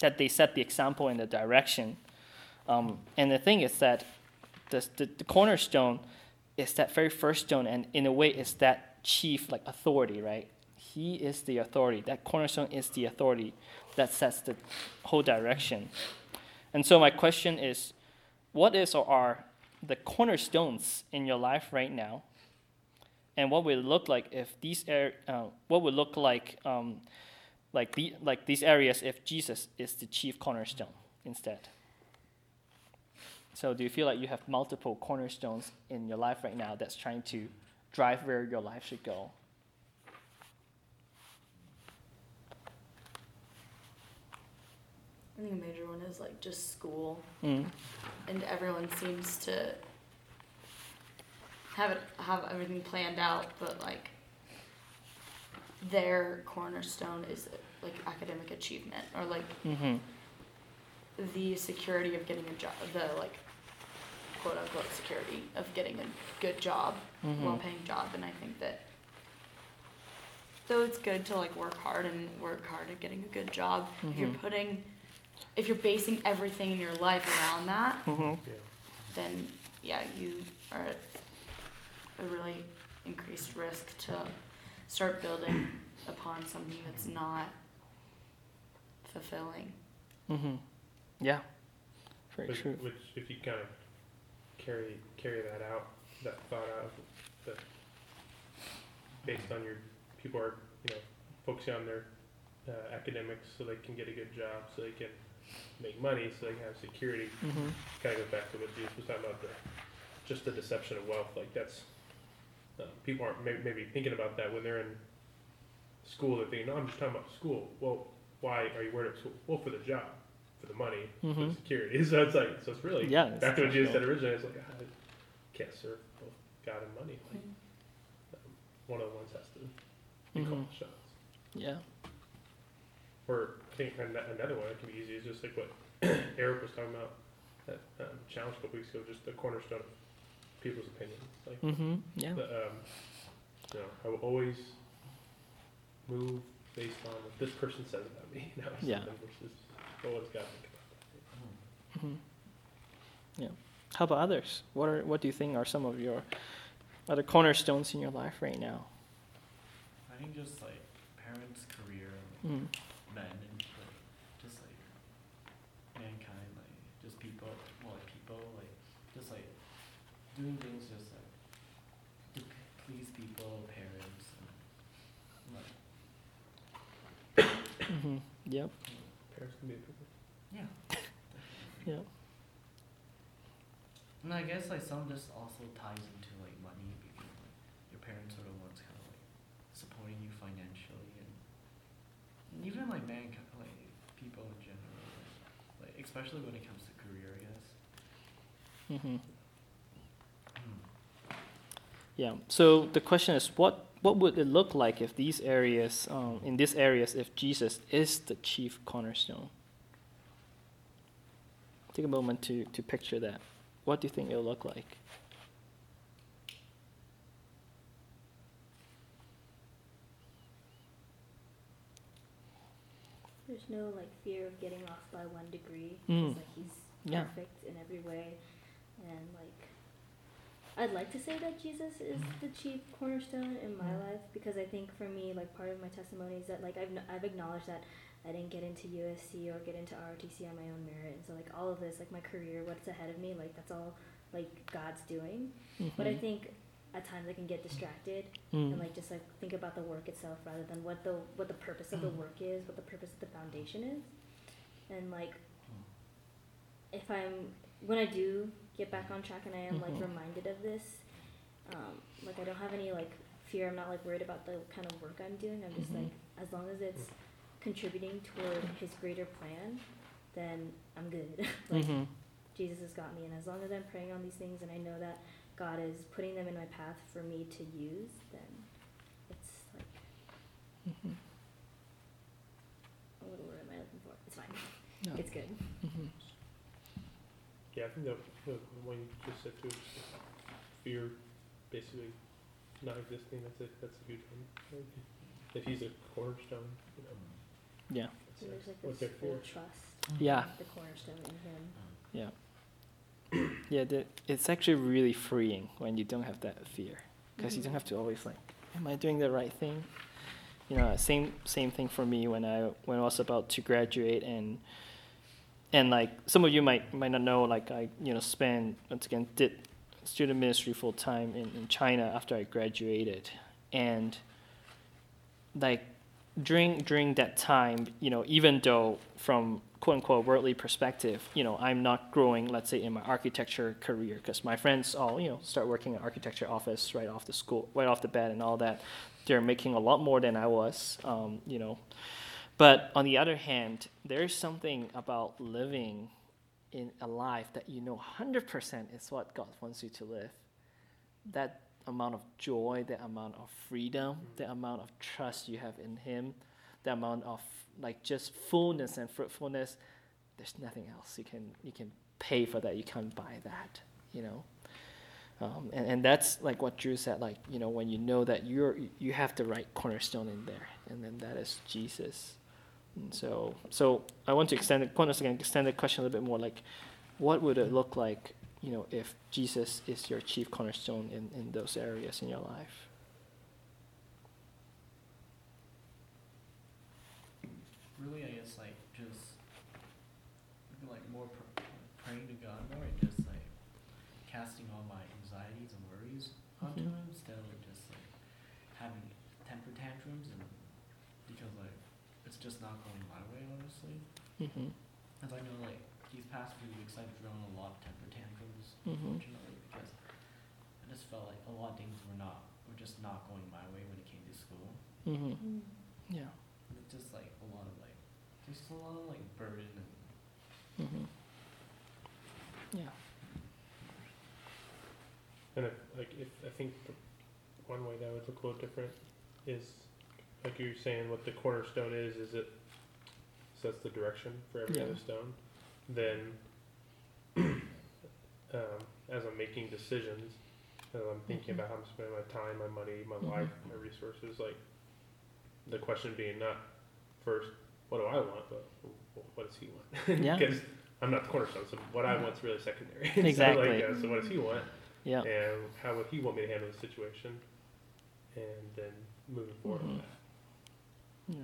That they set the example and the direction, um, and the thing is that the, the, the cornerstone is that very first stone, and in a way, it's that chief like authority, right? He is the authority. That cornerstone is the authority that sets the whole direction. And so my question is, what is or are the cornerstones in your life right now? And what would it look like if these are, uh, what would look like um, like the like these areas if Jesus is the chief cornerstone instead? So do you feel like you have multiple cornerstones in your life right now that's trying to drive where your life should go? I think a major one is like just school, Mm. and everyone seems to have it have everything planned out, but like their cornerstone is like academic achievement or like Mm-hmm. the security of getting a job, the like quote unquote security of getting a good job, Mhm. well paying job, and I think that though it's good to like work hard and work hard at getting a good job, if you're Mhm. putting if you're basing everything in your life around that, Mhm. Yeah. then yeah, you are at a really increased risk to start building upon something that's not fulfilling. Mhm. Yeah. Very Which, true. which, if you kind of carry carry that out, that thought out, that based on your people are you know focusing on their uh, academics so they can get a good job, so they can make money, so they can have security. Mhm. Kind of goes back to what Jesus was talking about the just the deception of wealth. Like that's uh, people aren't may, maybe thinking about that when they're in school. They're thinking, no, I'm just talking about school. Well, why are you worried about school? Well, for the job, for the money, for Mhm. the security. So it's like so it's really Yeah, it's back to what Jesus said originally. It's like I can't serve both God and money. Like um, one of the ones has to be Mhm. called the shots. Yeah. Or I think another one that can be easy is just like what Eric was talking about that um, challenge a couple weeks ago, just the cornerstone of people's opinions. Like Mhm. Yeah. the, um, you know, I will always move based on what this person says about me. You know, Yeah. something versus well, what does God think about that? Mhm. Yeah. How about others? What are what do you think are some of your other cornerstones in your life right now? I think just like parents, career, Mm. Men, and like just like mankind, like just people, well, like people, like just like doing things just like to p- please people, parents, and like Mhm. Yep. Parents can be a big yeah. Yeah. And I guess like some just also ties into like money because like your parents are the ones kind of like supporting you financially and, and even like man like people in general like, like especially when it comes to career I guess. Mhm. Hmm. Yeah. So the question is, what what would it look like if these areas, um, in these areas, if Jesus is the chief cornerstone? Take a moment to to picture that. What do you think it'll look like? No like fear of getting off by one degree. Mm. Like he's Yeah. perfect in every way, and like I'd like to say that Jesus is the chief cornerstone in my life because I think for me, like part of my testimony is that like I've I've acknowledged that I didn't get into USC or get into ROTC on my own merit, and so like all of this, like my career, what's ahead of me, like that's all like God's doing. But I Mhm. think at times I can get distracted Mm. and like just like think about the work itself rather than what the what the purpose of the work is, what the purpose of the foundation is, and like if I'm when I do get back on track and I am Mhm. like reminded of this, um, like I don't have any like fear. I'm not like worried about the kind of work I'm doing. I'm just Mhm. like as long as it's contributing toward His greater plan, then I'm good. like Mhm. Jesus has got me, and as long as I'm praying on these things and I know that God is putting them in my path for me to use, then it's like Mhm. what word am I looking for? It's fine. Yeah. It's good. Mhm. Yeah, I think the, the one you just said too, fear basically not existing. That's a that's a huge one. If he's a cornerstone, you know. Yeah. So there's like what's this their full fear? trust. Yeah. The cornerstone in Him. Yeah. Yeah, it's actually really freeing when you don't have that fear, because you don't have to always like, am I doing the right thing? You know, same same thing for me when I when I was about to graduate and and like some of you might might not know, like I you know spent once again did student ministry full time in, in China after I graduated, and like during during that time, you know, even though from quote unquote worldly perspective, you know, I'm not growing, let's say, in my architecture career, because my friends all, you know, start working in architecture office right off the school, right off the bat, and all that. They're making a lot more than I was, um, you know. But on the other hand, there's something about living in a life that you know 100% is what God wants you to live. That amount of joy, the amount of freedom, the amount of trust you have in Him, the amount of like just fullness and fruitfulness. There's nothing else you can you can pay for that. You can't buy that. you know. Um, and, and that's like what Drew said, like, you know, when you know that you're, you have the right cornerstone in there, and then that is Jesus. And so, so I want to extend once again, extend the question a little bit more, like, what would it look like, you know, if Jesus is your chief cornerstone in, in those areas in your life? Really, I guess like just like more pr- praying to God more and just like casting all my anxieties and worries onto Mhm. Him instead of just like having temper tantrums and because like it's just not going my way honestly. Mm-hmm. As I know like these past few weeks I've thrown a lot of temper tantrums Mhm. unfortunately because I just felt like a lot of things were not were just not going my way when it came to school. Mm-hmm. Yeah. It's just like a lot of like there's just a lot of like burden and Mm-hmm. Yeah. And if, like, if I think one way that would look a little different is, like you're saying, what the cornerstone is, is it sets the direction for every Yeah. other stone. Then, um, as I'm making decisions, as I'm thinking Mhm. about how I'm spending my time, my money, my Mhm. life, my resources, like the question being not first, what do I want, but what does he want? Yeah. Because I'm not the cornerstone, so what I want's really secondary. so, Exactly. like, uh, so what does he want? Yeah. and how would he want me to handle the situation, and then moving forward Mhm. that.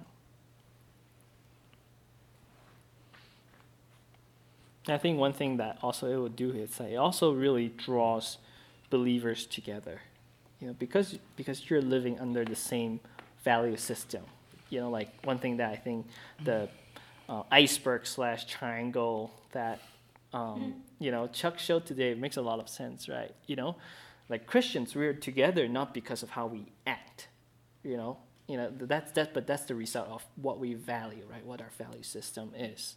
Yeah. I think one thing that also it would do is that it also really draws believers together, you know, because because you're living under the same value system. You know, like one thing that I think the uh, iceberg slash triangle that um, you know Chuck showed today makes a lot of sense, right? You know, like Christians, we're together not because of how we act, you know, you know that's that, but that's the result of what we value, right? What our value system is,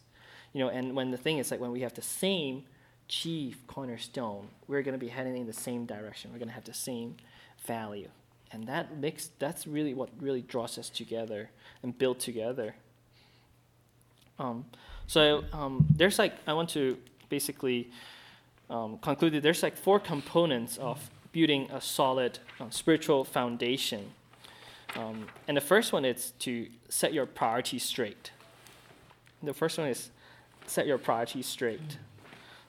you know. And when the thing is like when we have the same chief cornerstone, we're going to be heading in the same direction. We're going to have the same value, and that makes that's really what really draws us together and build together. Um, so um, there's like I want to basically um, conclude that there's like four components of building a solid uh, spiritual foundation. Um, and the first one is to set your priorities straight. The first one is set your priorities straight.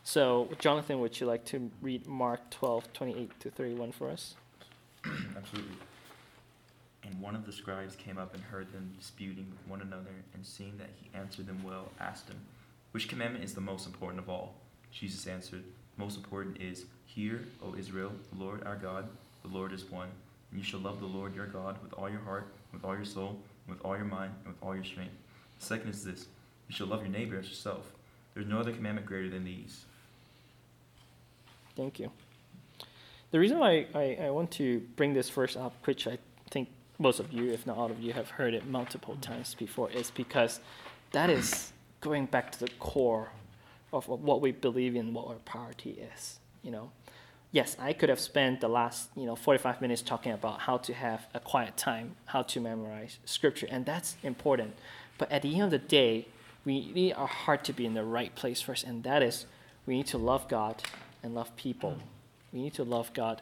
So, Jonathan, would you like to read Mark 12, 28 to 31 for us? Absolutely. And one of the scribes came up and heard them disputing with one another, and seeing that he answered them well, asked him, Which commandment is the most important of all? Jesus answered, Most important is, Hear, O Israel, the Lord our God, the Lord is one. And you shall love the Lord your God with all your heart, with all your soul, with all your mind, and with all your strength. The second is this You shall love your neighbor as yourself. There is no other commandment greater than these. Thank you. The reason why I, I want to bring this verse up, which I think most of you, if not all of you, have heard it multiple times before, is because that is going back to the core of what we believe in, what our priority is. You know, yes, I could have spent the last you know 45 minutes talking about how to have a quiet time, how to memorize scripture, and that's important. But at the end of the day, we need our heart to be in the right place first, and that is we need to love God and love people. We need to love God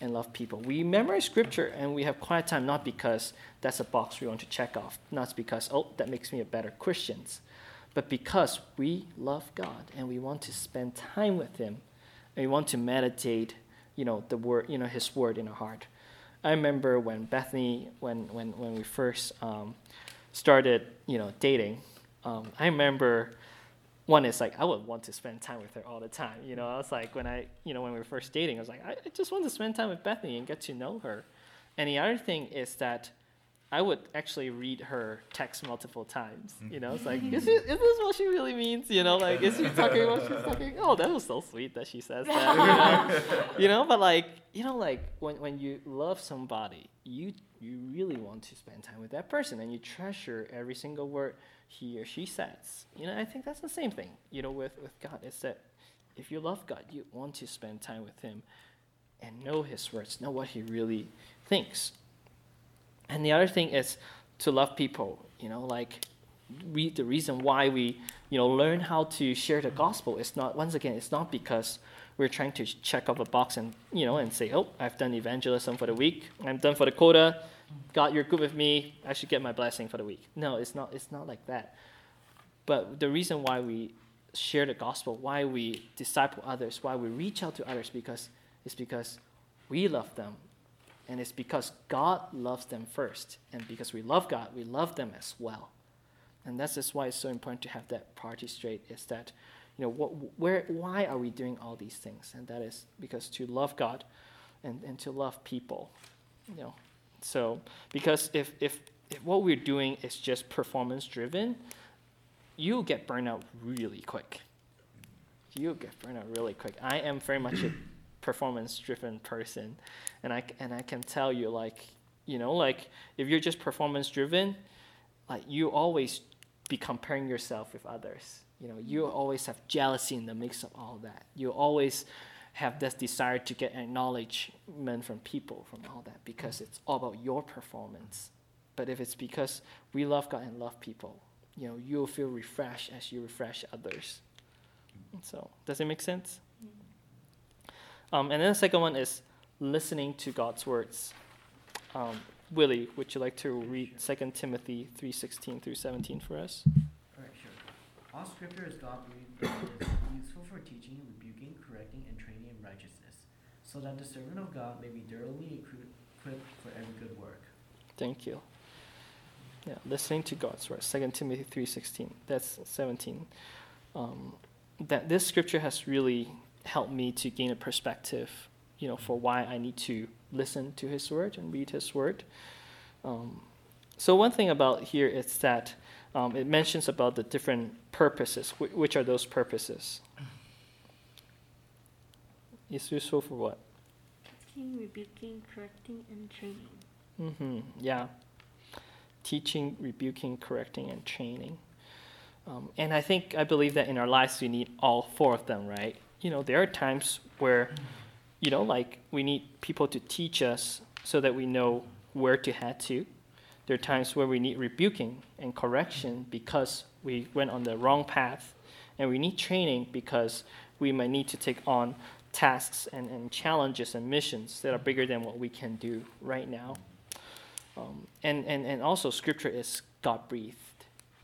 and love people. We memorize scripture and we have quiet time not because that's a box we want to check off, not because, oh, that makes me a better Christian, but because we love God and we want to spend time with Him and we want to meditate, you know, the word, you know, His word in our heart. I remember when Bethany, when, when, when we first um, started, you know, dating, um, I remember one is like I would want to spend time with her all the time. You know, I was like when I, you know, when we were first dating, I was like I, I just want to spend time with Bethany and get to know her. And the other thing is that I would actually read her text multiple times. You know, it's like is, it, is this what she really means? You know, like is she talking what she's talking? Oh, that was so sweet that she says that. You know, you know but like you know, like when when you love somebody, you you really want to spend time with that person and you treasure every single word he or she says. You know, I think that's the same thing, you know, with, with God. It's that if you love God, you want to spend time with Him and know His words, know what He really thinks. And the other thing is to love people, you know, like we, the reason why we, you know, learn how to share the gospel is not, once again, it's not because we're trying to check off a box and you know and say, oh, I've done evangelism for the week. I'm done for the quota. God, you're good with me. I should get my blessing for the week. No, it's not. It's not like that. But the reason why we share the gospel, why we disciple others, why we reach out to others, because it's because we love them, and it's because God loves them first, and because we love God, we love them as well. And that's just why it's so important to have that party straight. Is that you know, what, where, why are we doing all these things? And that is because to love God and, and to love people, you know. So, because if, if, if what we're doing is just performance driven, you'll get burned out really quick. You'll get burned out really quick. I am very much a performance driven person. And I, and I can tell you, like, you know, like, if you're just performance driven, like, you always be comparing yourself with others you know, you always have jealousy in the mix of all that. You always have this desire to get acknowledgement from people from all that because it's all about your performance. But if it's because we love God and love people, you know, you'll feel refreshed as you refresh others. So, does it make sense? Um, and then the second one is listening to God's words. Um, Willie, would you like to read 2 Timothy 3:16 through 17 for us? All right, sure. All scripture is God breathed and is useful for teaching, rebuking, correcting, and training in righteousness, so that the servant of God may be thoroughly equipped for every good work. Thank you. Yeah, listening to God's word. Second Timothy three sixteen. That's seventeen. Um, that this scripture has really helped me to gain a perspective, you know, for why I need to listen to His word and read His word. Um, so one thing about here is that um, it mentions about the different purposes. Wh- which are those purposes? It's useful for what? Teaching, rebuking, correcting, and training. Mm-hmm. Yeah. Teaching, rebuking, correcting, and training. Um, and I think, I believe that in our lives we need all four of them, right? You know, there are times where, you know, like we need people to teach us so that we know where to head to. There are times where we need rebuking and correction because we went on the wrong path. And we need training because we might need to take on tasks and, and challenges and missions that are bigger than what we can do right now. Um, and, and, and also, scripture is God breathed.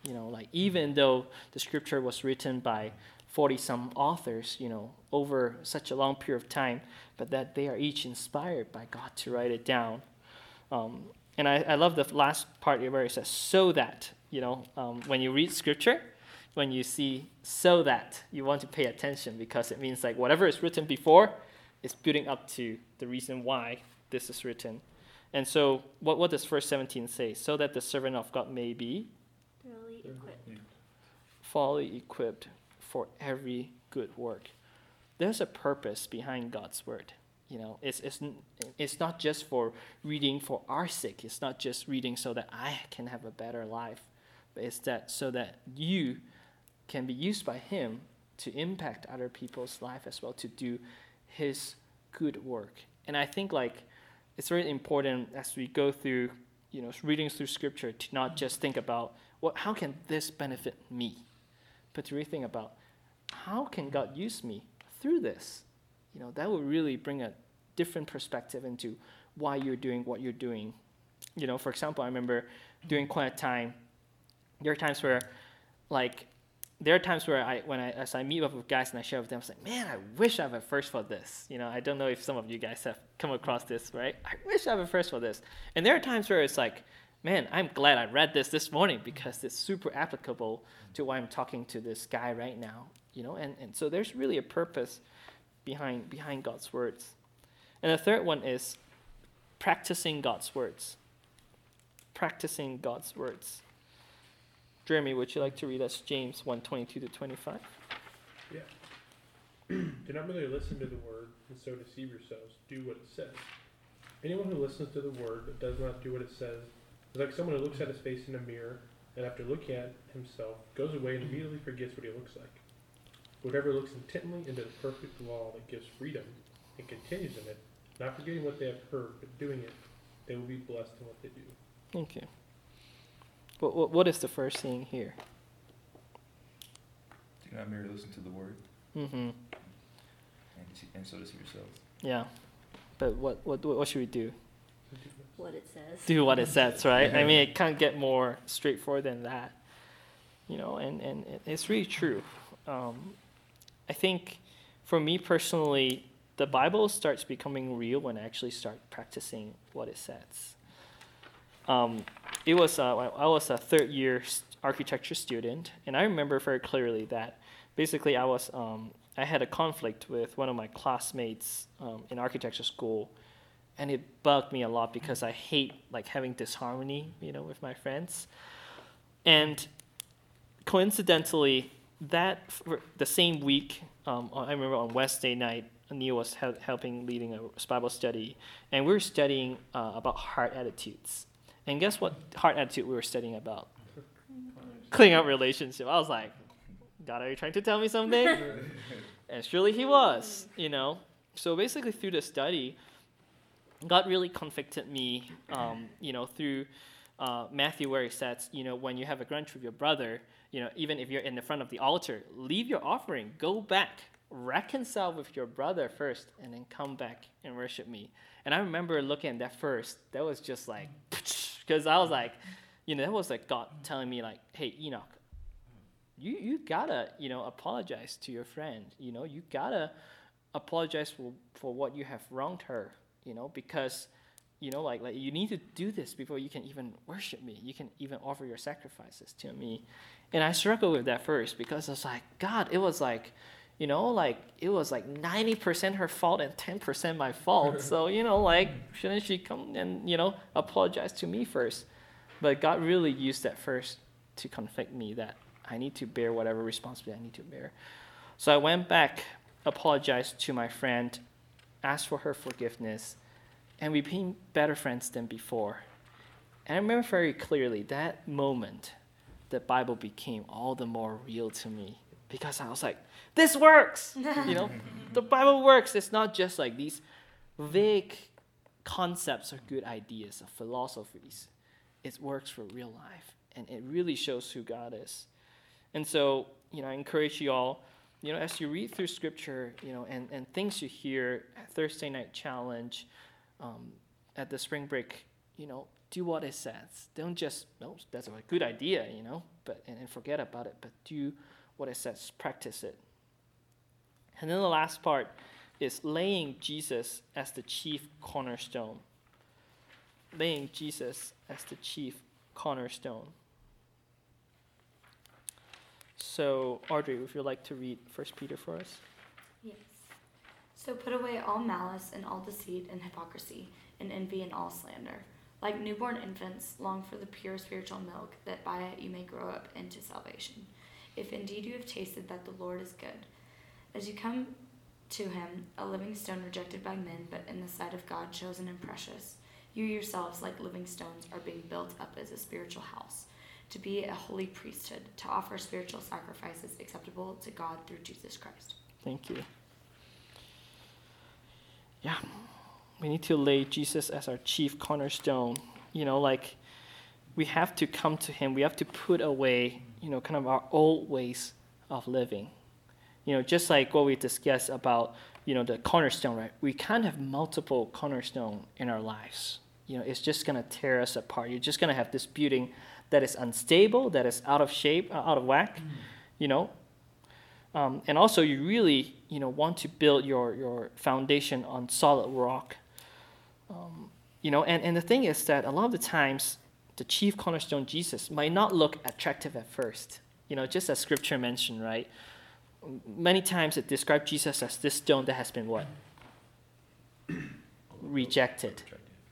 You know, like even though the scripture was written by 40 some authors, you know, over such a long period of time, but that they are each inspired by God to write it down. Um, and I, I love the last part where it says, so that, you know, um, when you read scripture, when you see so that, you want to pay attention because it means like whatever is written before is building up to the reason why this is written. And so, what, what does verse 17 say? So that the servant of God may be thoroughly equipped. fully equipped for every good work. There's a purpose behind God's word. You know, it's, it's, it's not just for reading for our sake. It's not just reading so that I can have a better life, but it's that so that you can be used by Him to impact other people's life as well, to do His good work. And I think like it's very important as we go through, you know, reading through Scripture to not just think about what, how can this benefit me, but to really think about how can God use me through this. You know, that will really bring a different perspective into why you're doing what you're doing. You know, for example, I remember during quiet time, there are times where, like, there are times where I, when I, as I meet up with guys and I share with them, I am like, man, I wish I have a first for this. You know, I don't know if some of you guys have come across this, right? I wish I have a first for this. And there are times where it's like, man, I'm glad I read this this morning because it's super applicable to why I'm talking to this guy right now. You know, and, and so there's really a purpose behind behind God's words. And the third one is practicing God's words. Practicing God's words. Jeremy, would you like to read us James 1 22 to 25? Yeah. Do not merely listen to the word and so deceive yourselves. Do what it says. Anyone who listens to the word but does not do what it says is like someone who looks at his face in a mirror and after looking at himself goes away and immediately forgets what he looks like. Whoever looks intently into the perfect law that gives freedom and continues in it, not forgetting what they have heard, but doing it, they will be blessed in what they do. Thank you. What, what, what is the first thing here? Do not merely listen to the word. Mm-hmm. and, and so does yourselves. Yeah. But what, what, what should we do? What it says. Do what it says, right? I mean, it can't get more straightforward than that. You know, and, and it's really true. Um, I think for me personally, the Bible starts becoming real when I actually start practicing what it says. Um, it was uh, I was a third year architecture student, and I remember very clearly that basically I was um, I had a conflict with one of my classmates um, in architecture school, and it bugged me a lot because I hate like having disharmony, you know, with my friends, and coincidentally that the same week, um, I remember on Wednesday night, Neil was hel- helping leading a Bible study, and we were studying uh, about heart attitudes. And guess what heart attitude we were studying about? Cleaning up relationship. I was like, God, are you trying to tell me something? and surely he was, you know. So basically, through the study, God really convicted me, um, you know, through uh, Matthew, where he says, you know, when you have a grudge with your brother, you know, even if you're in the front of the altar, leave your offering, go back, reconcile with your brother first, and then come back and worship me. And I remember looking at that first, that was just like, because I was like, you know, that was like God telling me, like, hey, Enoch, you, you gotta, you know, apologize to your friend. You know, you gotta apologize for, for what you have wronged her, you know, because you know like like you need to do this before you can even worship me you can even offer your sacrifices to me and i struggled with that first because i was like god it was like you know like it was like 90% her fault and 10% my fault. So you know like shouldn't she come and you know apologize to me first? But god really used that first to convict me that i need to bear whatever responsibility i need to bear. So i went back apologized to my friend asked for her forgiveness and we became better friends than before. And I remember very clearly that moment, the Bible became all the more real to me because I was like, this works! you know, the Bible works. It's not just like these vague concepts or good ideas or philosophies. It works for real life, and it really shows who God is. And so, you know, I encourage you all, you know, as you read through Scripture, you know, and, and things you hear at Thursday Night Challenge, um, at the spring break, you know, do what it says. Don't just, no, that's a good idea, you know, but and, and forget about it, but do what it says, practice it. And then the last part is laying Jesus as the chief cornerstone. Laying Jesus as the chief cornerstone. So, Audrey, would you like to read First Peter for us? Yes. So put away all malice and all deceit and hypocrisy and envy and all slander. Like newborn infants, long for the pure spiritual milk, that by it you may grow up into salvation. If indeed you have tasted that the Lord is good. As you come to him, a living stone rejected by men, but in the sight of God chosen and precious, you yourselves, like living stones, are being built up as a spiritual house, to be a holy priesthood, to offer spiritual sacrifices acceptable to God through Jesus Christ. Thank you. Yeah, we need to lay Jesus as our chief cornerstone. You know, like we have to come to Him. We have to put away, you know, kind of our old ways of living. You know, just like what we discussed about, you know, the cornerstone, right? We can't have multiple cornerstone in our lives. You know, it's just gonna tear us apart. You're just gonna have this building that is unstable, that is out of shape, uh, out of whack. You know, um, and also, you really, you know, want to build your, your foundation on solid rock. Um, you know, and, and the thing is that a lot of the times, the chief cornerstone, Jesus, might not look attractive at first. You know, just as scripture mentioned, right? Many times it describes Jesus as this stone that has been what? Rejected,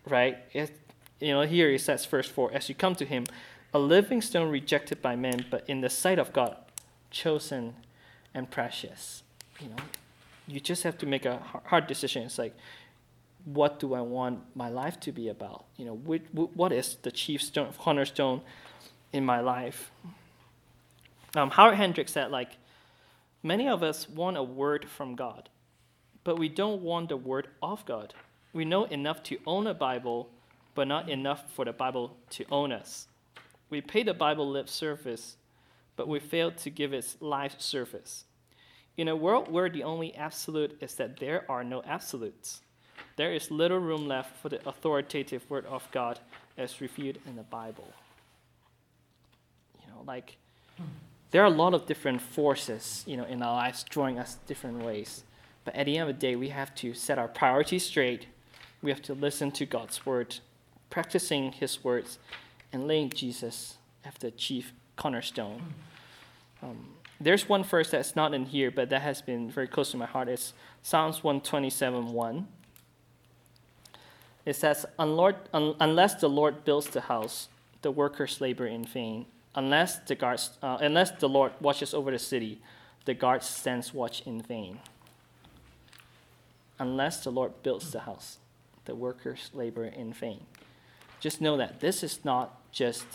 right? It, you know, here it says, verse 4 As you come to him, a living stone rejected by men, but in the sight of God, chosen and precious. You know, you just have to make a hard decision. It's like, what do I want my life to be about? You know, what is the chief stone, cornerstone in my life? Um, Howard Hendricks said, like, many of us want a word from God, but we don't want the word of God. We know enough to own a Bible, but not enough for the Bible to own us. We pay the Bible lip service, but we fail to give its life service. in a world where the only absolute is that there are no absolutes, there is little room left for the authoritative word of God as revealed in the Bible. You know, like there are a lot of different forces, you know, in our lives drawing us different ways. But at the end of the day, we have to set our priorities straight. We have to listen to God's word, practicing His words, and laying Jesus as the chief cornerstone. Um, there's one verse that's not in here, but that has been very close to my heart. It's Psalms 127 1. It says, Unless the Lord builds the house, the workers labor in vain. Unless the, guards, uh, unless the Lord watches over the city, the guards stands watch in vain. Unless the Lord builds the house, the workers labor in vain. Just know that this is not just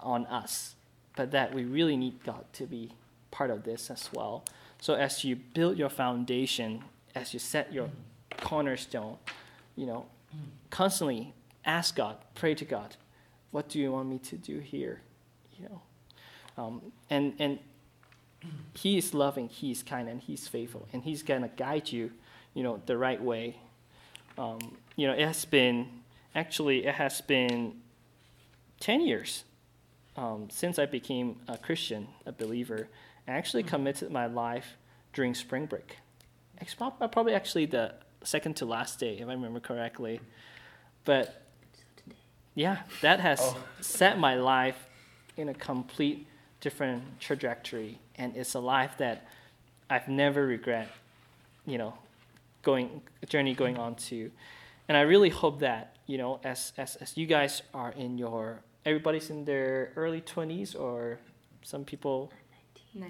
on us, but that we really need God to be part of this as well. So as you build your foundation, as you set your cornerstone, you know, constantly ask God, pray to God, what do you want me to do here? You know, um, and and He is loving, He is kind, and He's faithful, and He's gonna guide you, you know, the right way. Um, you know, it has been actually it has been ten years um, since I became a Christian, a believer. I actually committed my life during spring break. It's probably actually the second to last day, if I remember correctly. But yeah, that has Oh. set my life in a complete different trajectory, and it's a life that I've never regret, you know, going journey going on to. And I really hope that you know, as as as you guys are in your everybody's in their early twenties or some people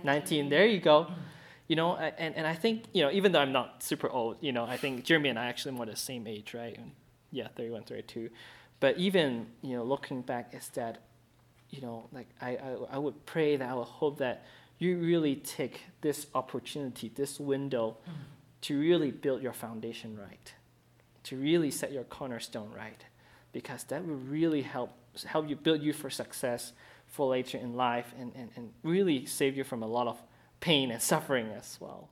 19 there you go you know and, and i think you know even though i'm not super old you know i think jeremy and i actually more the same age right? And yeah 31 32 but even you know looking back is that you know like I, I i would pray that i would hope that you really take this opportunity this window mm-hmm. to really build your foundation right to really set your cornerstone right because that will really help help you build you for success for later in life and, and, and really save you from a lot of pain and suffering as well.